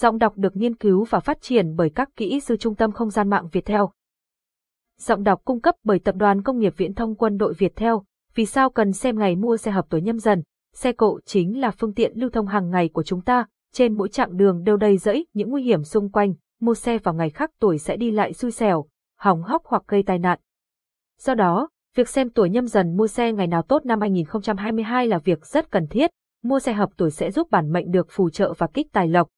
Giọng đọc được nghiên cứu và phát triển bởi các kỹ sư Trung tâm Không gian mạng Việt Theo. Giọng đọc cung cấp bởi Tập đoàn Công nghiệp Viễn thông Quân đội Việt Theo. Vì sao cần xem ngày mua xe hợp tuổi nhâm dần? Xe cộ chính là phương tiện lưu thông hàng ngày của chúng ta, trên mỗi chặng đường đều đầy rẫy những nguy hiểm xung quanh, mua xe vào ngày khác tuổi sẽ đi lại xui xẻo, hỏng hóc hoặc gây tai nạn. Do đó, việc xem tuổi nhâm dần mua xe ngày nào tốt năm 2022 là việc rất cần thiết, mua xe hợp tuổi sẽ giúp bản mệnh được phù trợ và kích tài lộc,